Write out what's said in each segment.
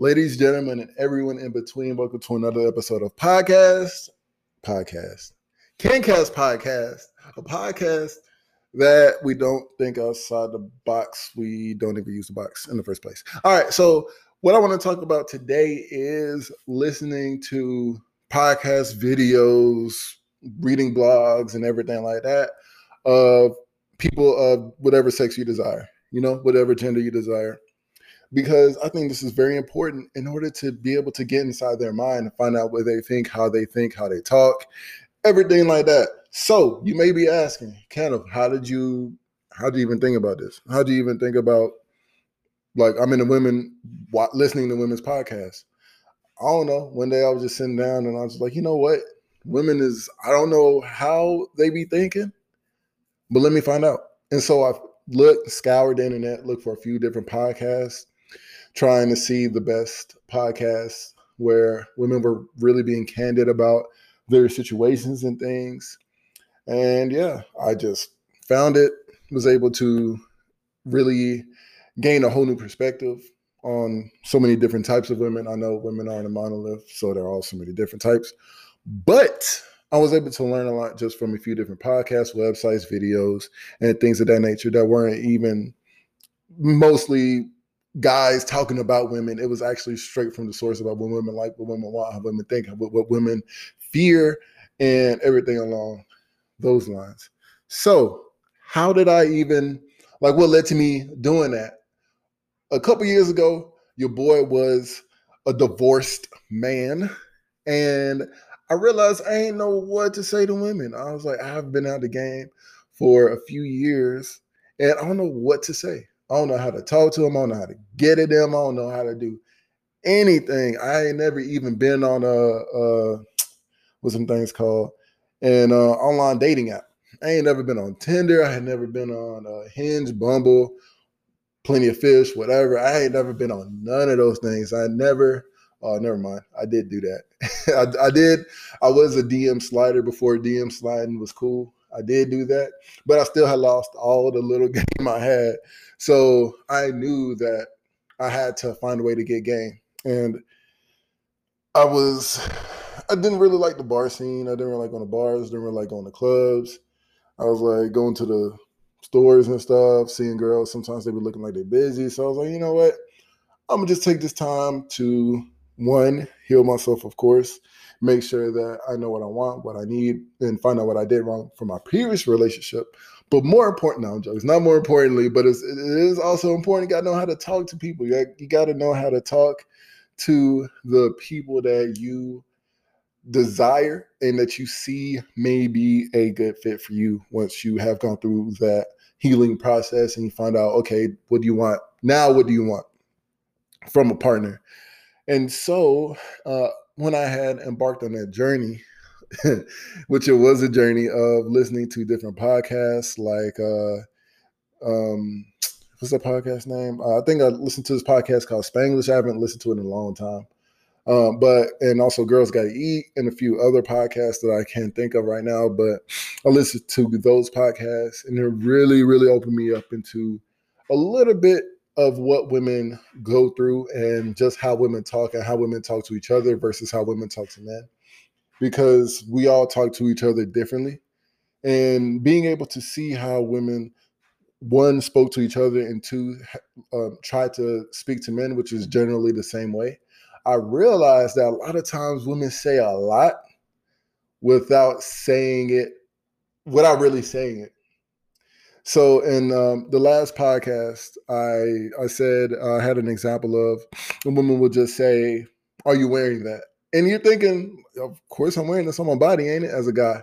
Ladies, gentlemen, and everyone in between, welcome to another episode of Podcast. Podcast. KenKast Podcast. A podcast that we don't think outside the box. We don't even use the box in the first place. All right. So, what I want to talk about today is listening to podcast videos, reading blogs, and everything like that of people of whatever sex you desire, you know, whatever gender you desire because I think this is very important in order to be able to get inside their mind and find out what they think, how they think, how they talk, everything like that. So you may be asking, kind of, how did you how do you even think about this? How do you even think about like I'm in the women listening to women's podcasts? I don't know. One day I was just sitting down and I was like, you know what? Women is I don't know how they be thinking, but let me find out. And so I looked, scoured the internet, looked for a few different podcasts trying to see the best podcasts where women were really being candid about their situations and things. And yeah, I just found it, was able to really gain a whole new perspective on so many different types of women. I know women aren't a monolith, so there are all so many different types. But I was able to learn a lot just from a few different podcasts, websites, videos, and things of that nature that weren't even mostly guys talking about women. It was actually straight from the source about what women like, what women want, how women think, what, what women fear, and everything along those lines. So, how did I even like what led to me doing that? A couple years ago, your boy was a divorced man, and I realized I ain't know what to say to women. I was like, I've been out the game for a few years, and I don't know what to say. I don't know how to talk to them. I don't know how to get at them. I don't know how to do anything. I ain't never even been on a, a some things called an uh, online dating app. I ain't never been on Tinder. I had never been on uh, Hinge, Bumble, Plenty of Fish, whatever. I ain't never been on none of those things. I never. Oh, never mind. I did do that. I, I did. I was a DM slider before DM sliding was cool. I did do that, but I still had lost all the little game I had. So I knew that I had to find a way to get game. And I was, I didn't really like the bar scene. I didn't really like going to bars, didn't really like going to clubs. I was like going to the stores and stuff, seeing girls. Sometimes they be looking like they're busy. So I was like, you know what? I'm gonna just take this time to one, heal myself, of course, make sure that I know what I want, what I need, and find out what I did wrong from my previous relationship. But more important, now, Joe, it's not more importantly, but it's, it is also important. You got to know how to talk to people. You got, you got to know how to talk to the people that you desire and that you see may be a good fit for you once you have gone through that healing process and you find out, okay, what do you want? Now, what do you want from a partner? And so, uh, when I had embarked on that journey, which it was a journey of listening to different podcasts, like uh, um, what's the podcast name? Uh, I think I listened to this podcast called Spanglish. I haven't listened to it in a long time. Um, but and also Girls Gotta Eat and a few other podcasts that I can't think of right now. But I listened to those podcasts and it really, really opened me up into a little bit of what women go through and just how women talk and how women talk to each other versus how women talk to men. Because we all talk to each other differently. And being able to see how women one spoke to each other and two uh, tried to speak to men which is generally the same way. I realized that a lot of times women say a lot without saying it without really saying it so in um, the last podcast, I I said uh, I had an example of a woman would just say, "Are you wearing that?" And you're thinking, "Of course I'm wearing this on my body, ain't it?" As a guy,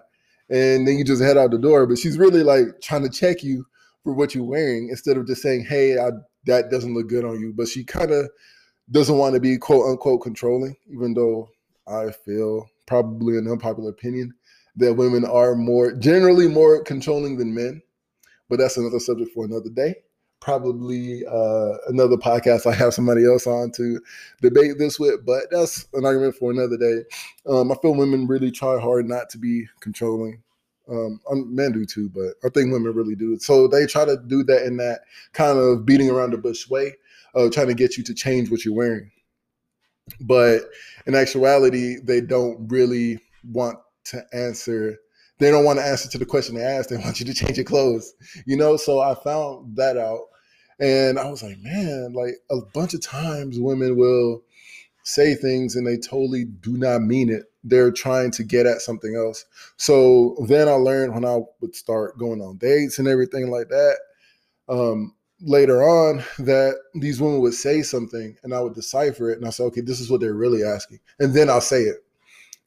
and then you just head out the door. But she's really like trying to check you for what you're wearing instead of just saying, "Hey, I, that doesn't look good on you." But she kind of doesn't want to be quote unquote controlling, even though I feel probably an unpopular opinion that women are more generally more controlling than men but that's another subject for another day. Probably uh, another podcast I have somebody else on to debate this with, but that's an argument for another day. Um, I feel women really try hard not to be controlling. Um, men do too, but I think women really do. So they try to do that in that kind of beating around the bush way, of trying to get you to change what you're wearing. but in actuality, they don't really want to answer. They don't want to answer to the question they asked. They want you to change your clothes, you know. So I found that out, and I was like, man, like a bunch of times women will say things and they totally do not mean it. They're trying to get at something else. So then I learned when I would start going on dates and everything like that. Um, later on that these women would say something and I would decipher it and I say, okay, this is what they're really asking. And then I'll say it.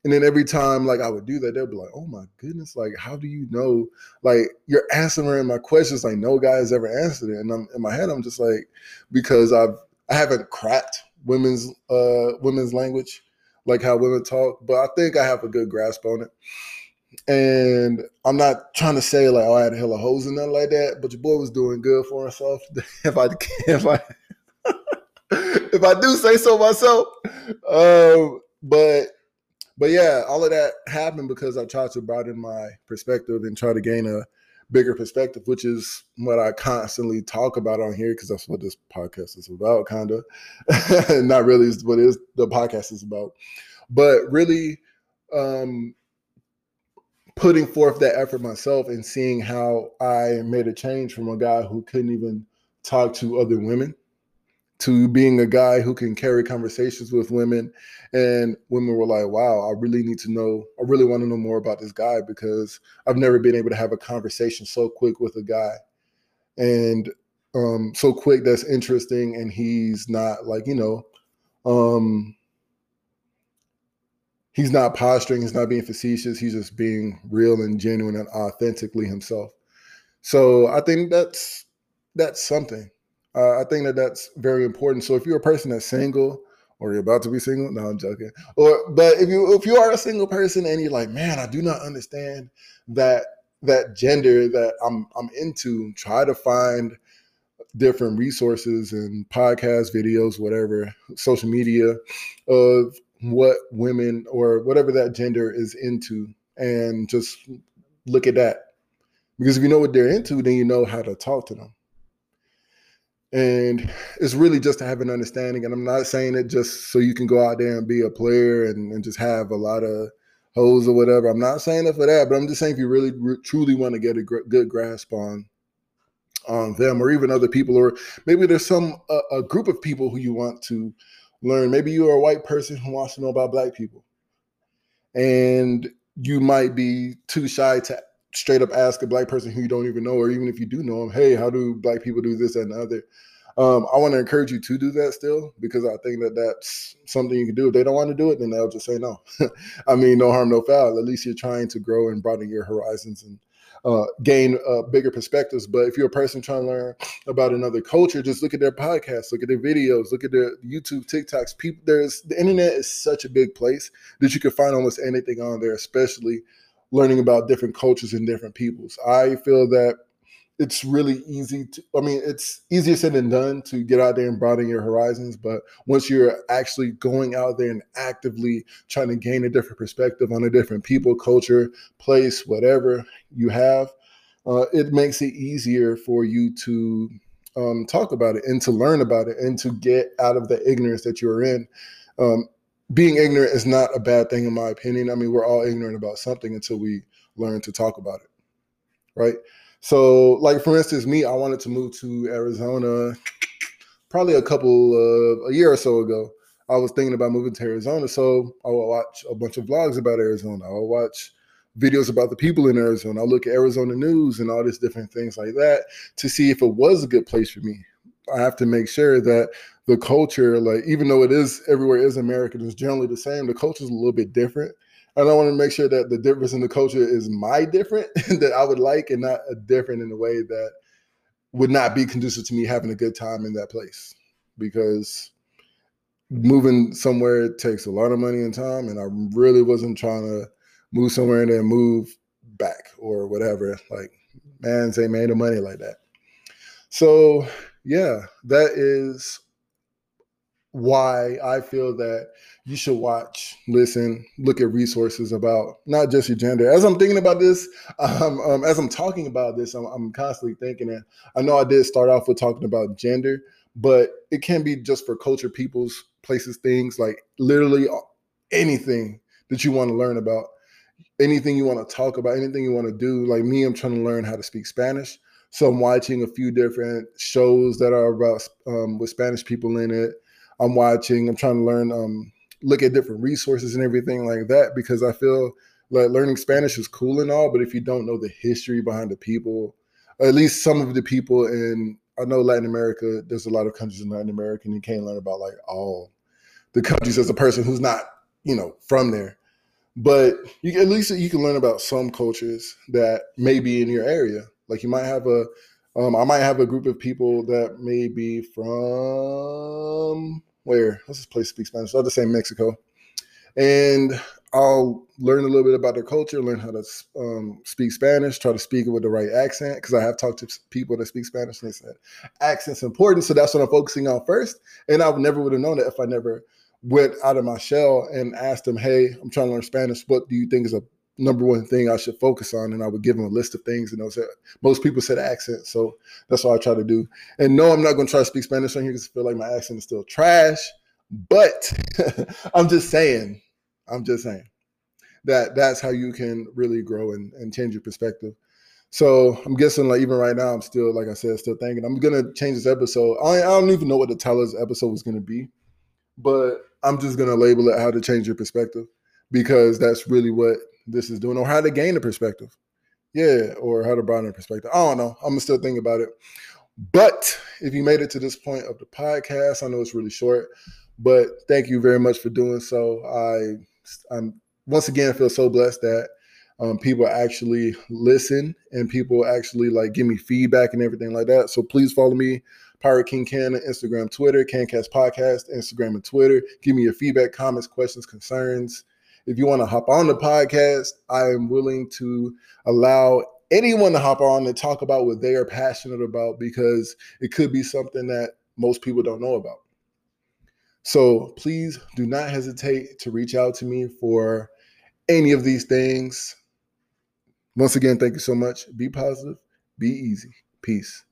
And then every time like I would do that, they'll be like, oh my goodness, like how do you know? Like you're answering my questions like no guy has ever answered it. And I'm in my head, I'm just like, because I've I haven't cracked women's uh women's language, like how women talk, but I think I have a good grasp on it. And I'm not trying to say like, oh, I had a hell of hoes and nothing like that, but your boy was doing good for himself. if I if I if I do say so myself. Um, but but yeah, all of that happened because I tried to broaden my perspective and try to gain a bigger perspective, which is what I constantly talk about on here because that's what this podcast is about, kind of. Not really what is the podcast is about, but really um, putting forth that effort myself and seeing how I made a change from a guy who couldn't even talk to other women to being a guy who can carry conversations with women. And women were like wow i really need to know i really want to know more about this guy because i've never been able to have a conversation so quick with a guy. And um so quick that's interesting and he's not like you know um he's not posturing he's not being facetious he's just being real and genuine and authentically himself. So i think that's that's something uh, I think that that's very important. So if you're a person that's single or you're about to be single, no, I'm joking. Or but if you if you are a single person and you're like, man, I do not understand that that gender that I'm I'm into, try to find different resources and podcasts, videos, whatever, social media of what women or whatever that gender is into and just look at that. Because if you know what they're into, then you know how to talk to them and it's really just to have an understanding and i'm not saying it just so you can go out there and be a player and, and just have a lot of hoes or whatever. I'm not saying it for that but i'm just saying if you really re- truly want to get a gr- good grasp on on them or even other people or maybe there's some uh, a group of people who you want to learn. Maybe you're a white person who wants to know about black people. And you might be too shy to straight up ask a black person who you don't even know, or even if you do know them, hey, how do black people do this and the other? Um, I want to encourage you to do that still because I think that that's something you can do. If they don't want to do it, then they'll just say no. I mean, no harm, no foul. At least you're trying to grow and broaden your horizons and uh, gain uh, bigger perspectives. But if you're a person trying to learn about another culture, just look at their podcasts, look at their videos, look at their YouTube, TikToks. People, there's the internet is such a big place that you can find almost anything on there, especially learning about different cultures and different peoples. I feel that it's really easy to i mean it's easier said than done to get out there and broaden your horizons but once you're actually going out there and actively trying to gain a different perspective on a different people culture place whatever you have uh, it makes it easier for you to um, talk about it and to learn about it and to get out of the ignorance that you're in um, being ignorant is not a bad thing in my opinion. I mean, we're all ignorant about something until we learn to talk about it. Right. So, like for instance, me, I wanted to move to Arizona probably a couple of a year or so ago. I was thinking about moving to Arizona. So I would watch a bunch of vlogs about Arizona. I would watch videos about the people in Arizona. I look at Arizona news and all these different things like that to see if it was a good place for me. I have to make sure that the culture, like even though it is everywhere is American, is generally the same. The culture is a little bit different. And I want to make sure that the difference in the culture is my different that I would like and not a different in a way that would not be conducive to me having a good time in that place. Because moving somewhere takes a lot of money and time. And I really wasn't trying to move somewhere and then move back or whatever. Like, man, ain't made of money like that. So yeah, that is why I feel that you should watch, listen, look at resources about not just your gender. As I'm thinking about this, um, um, as I'm talking about this, I'm, I'm, constantly thinking that I know I did start off with talking about gender, but it can be just for culture, people's places, things like literally anything that you want to learn about, anything you want to talk about, anything you want to do. Like me, I'm trying to learn how to speak Spanish. So I'm watching a few different shows that are about um, with Spanish people in it. I'm watching. I'm trying to learn, um, look at different resources and everything like that because I feel like learning Spanish is cool and all, but if you don't know the history behind the people, at least some of the people in I know Latin America. There's a lot of countries in Latin America, and you can't learn about like all the countries as a person who's not you know from there. But you, at least you can learn about some cultures that may be in your area. Like you might have a, um, I might have a group of people that may be from where? Let's just place speak Spanish. I'll just say Mexico, and I'll learn a little bit about their culture, learn how to um, speak Spanish, try to speak it with the right accent. Because I have talked to people that speak Spanish and they said accent's important. So that's what I'm focusing on first. And I never would have known that if I never went out of my shell and asked them, "Hey, I'm trying to learn Spanish. What do you think is a number one thing I should focus on?" And I would give them a list of things, and those most people said accent, so that's what I try to do. And no, I'm not going to try to speak Spanish on here because I feel like my accent is still trash. But I'm just saying, I'm just saying that that's how you can really grow and, and change your perspective. So I'm guessing like even right now, I'm still like I said, still thinking I'm gonna change this episode. I, I don't even know what the Tyler's episode was gonna be, but I'm just gonna label it how to change your perspective because that's really what this is doing, or how to gain a perspective. Yeah, or how to broaden a perspective. I don't know. I'm still thinking about it. But if you made it to this point of the podcast, I know it's really short, but thank you very much for doing so. I I'm once again feel so blessed that um, people actually listen and people actually like give me feedback and everything like that. So please follow me Pirate King Ken on Instagram, Twitter, KenKast Podcast, Instagram and Twitter. Give me your feedback, comments, questions, concerns. If you want to hop on the podcast, I am willing to allow anyone to hop on and talk about what they are passionate about because it could be something that most people don't know about. So please do not hesitate to reach out to me for any of these things. Once again, thank you so much. Be positive, be easy. Peace.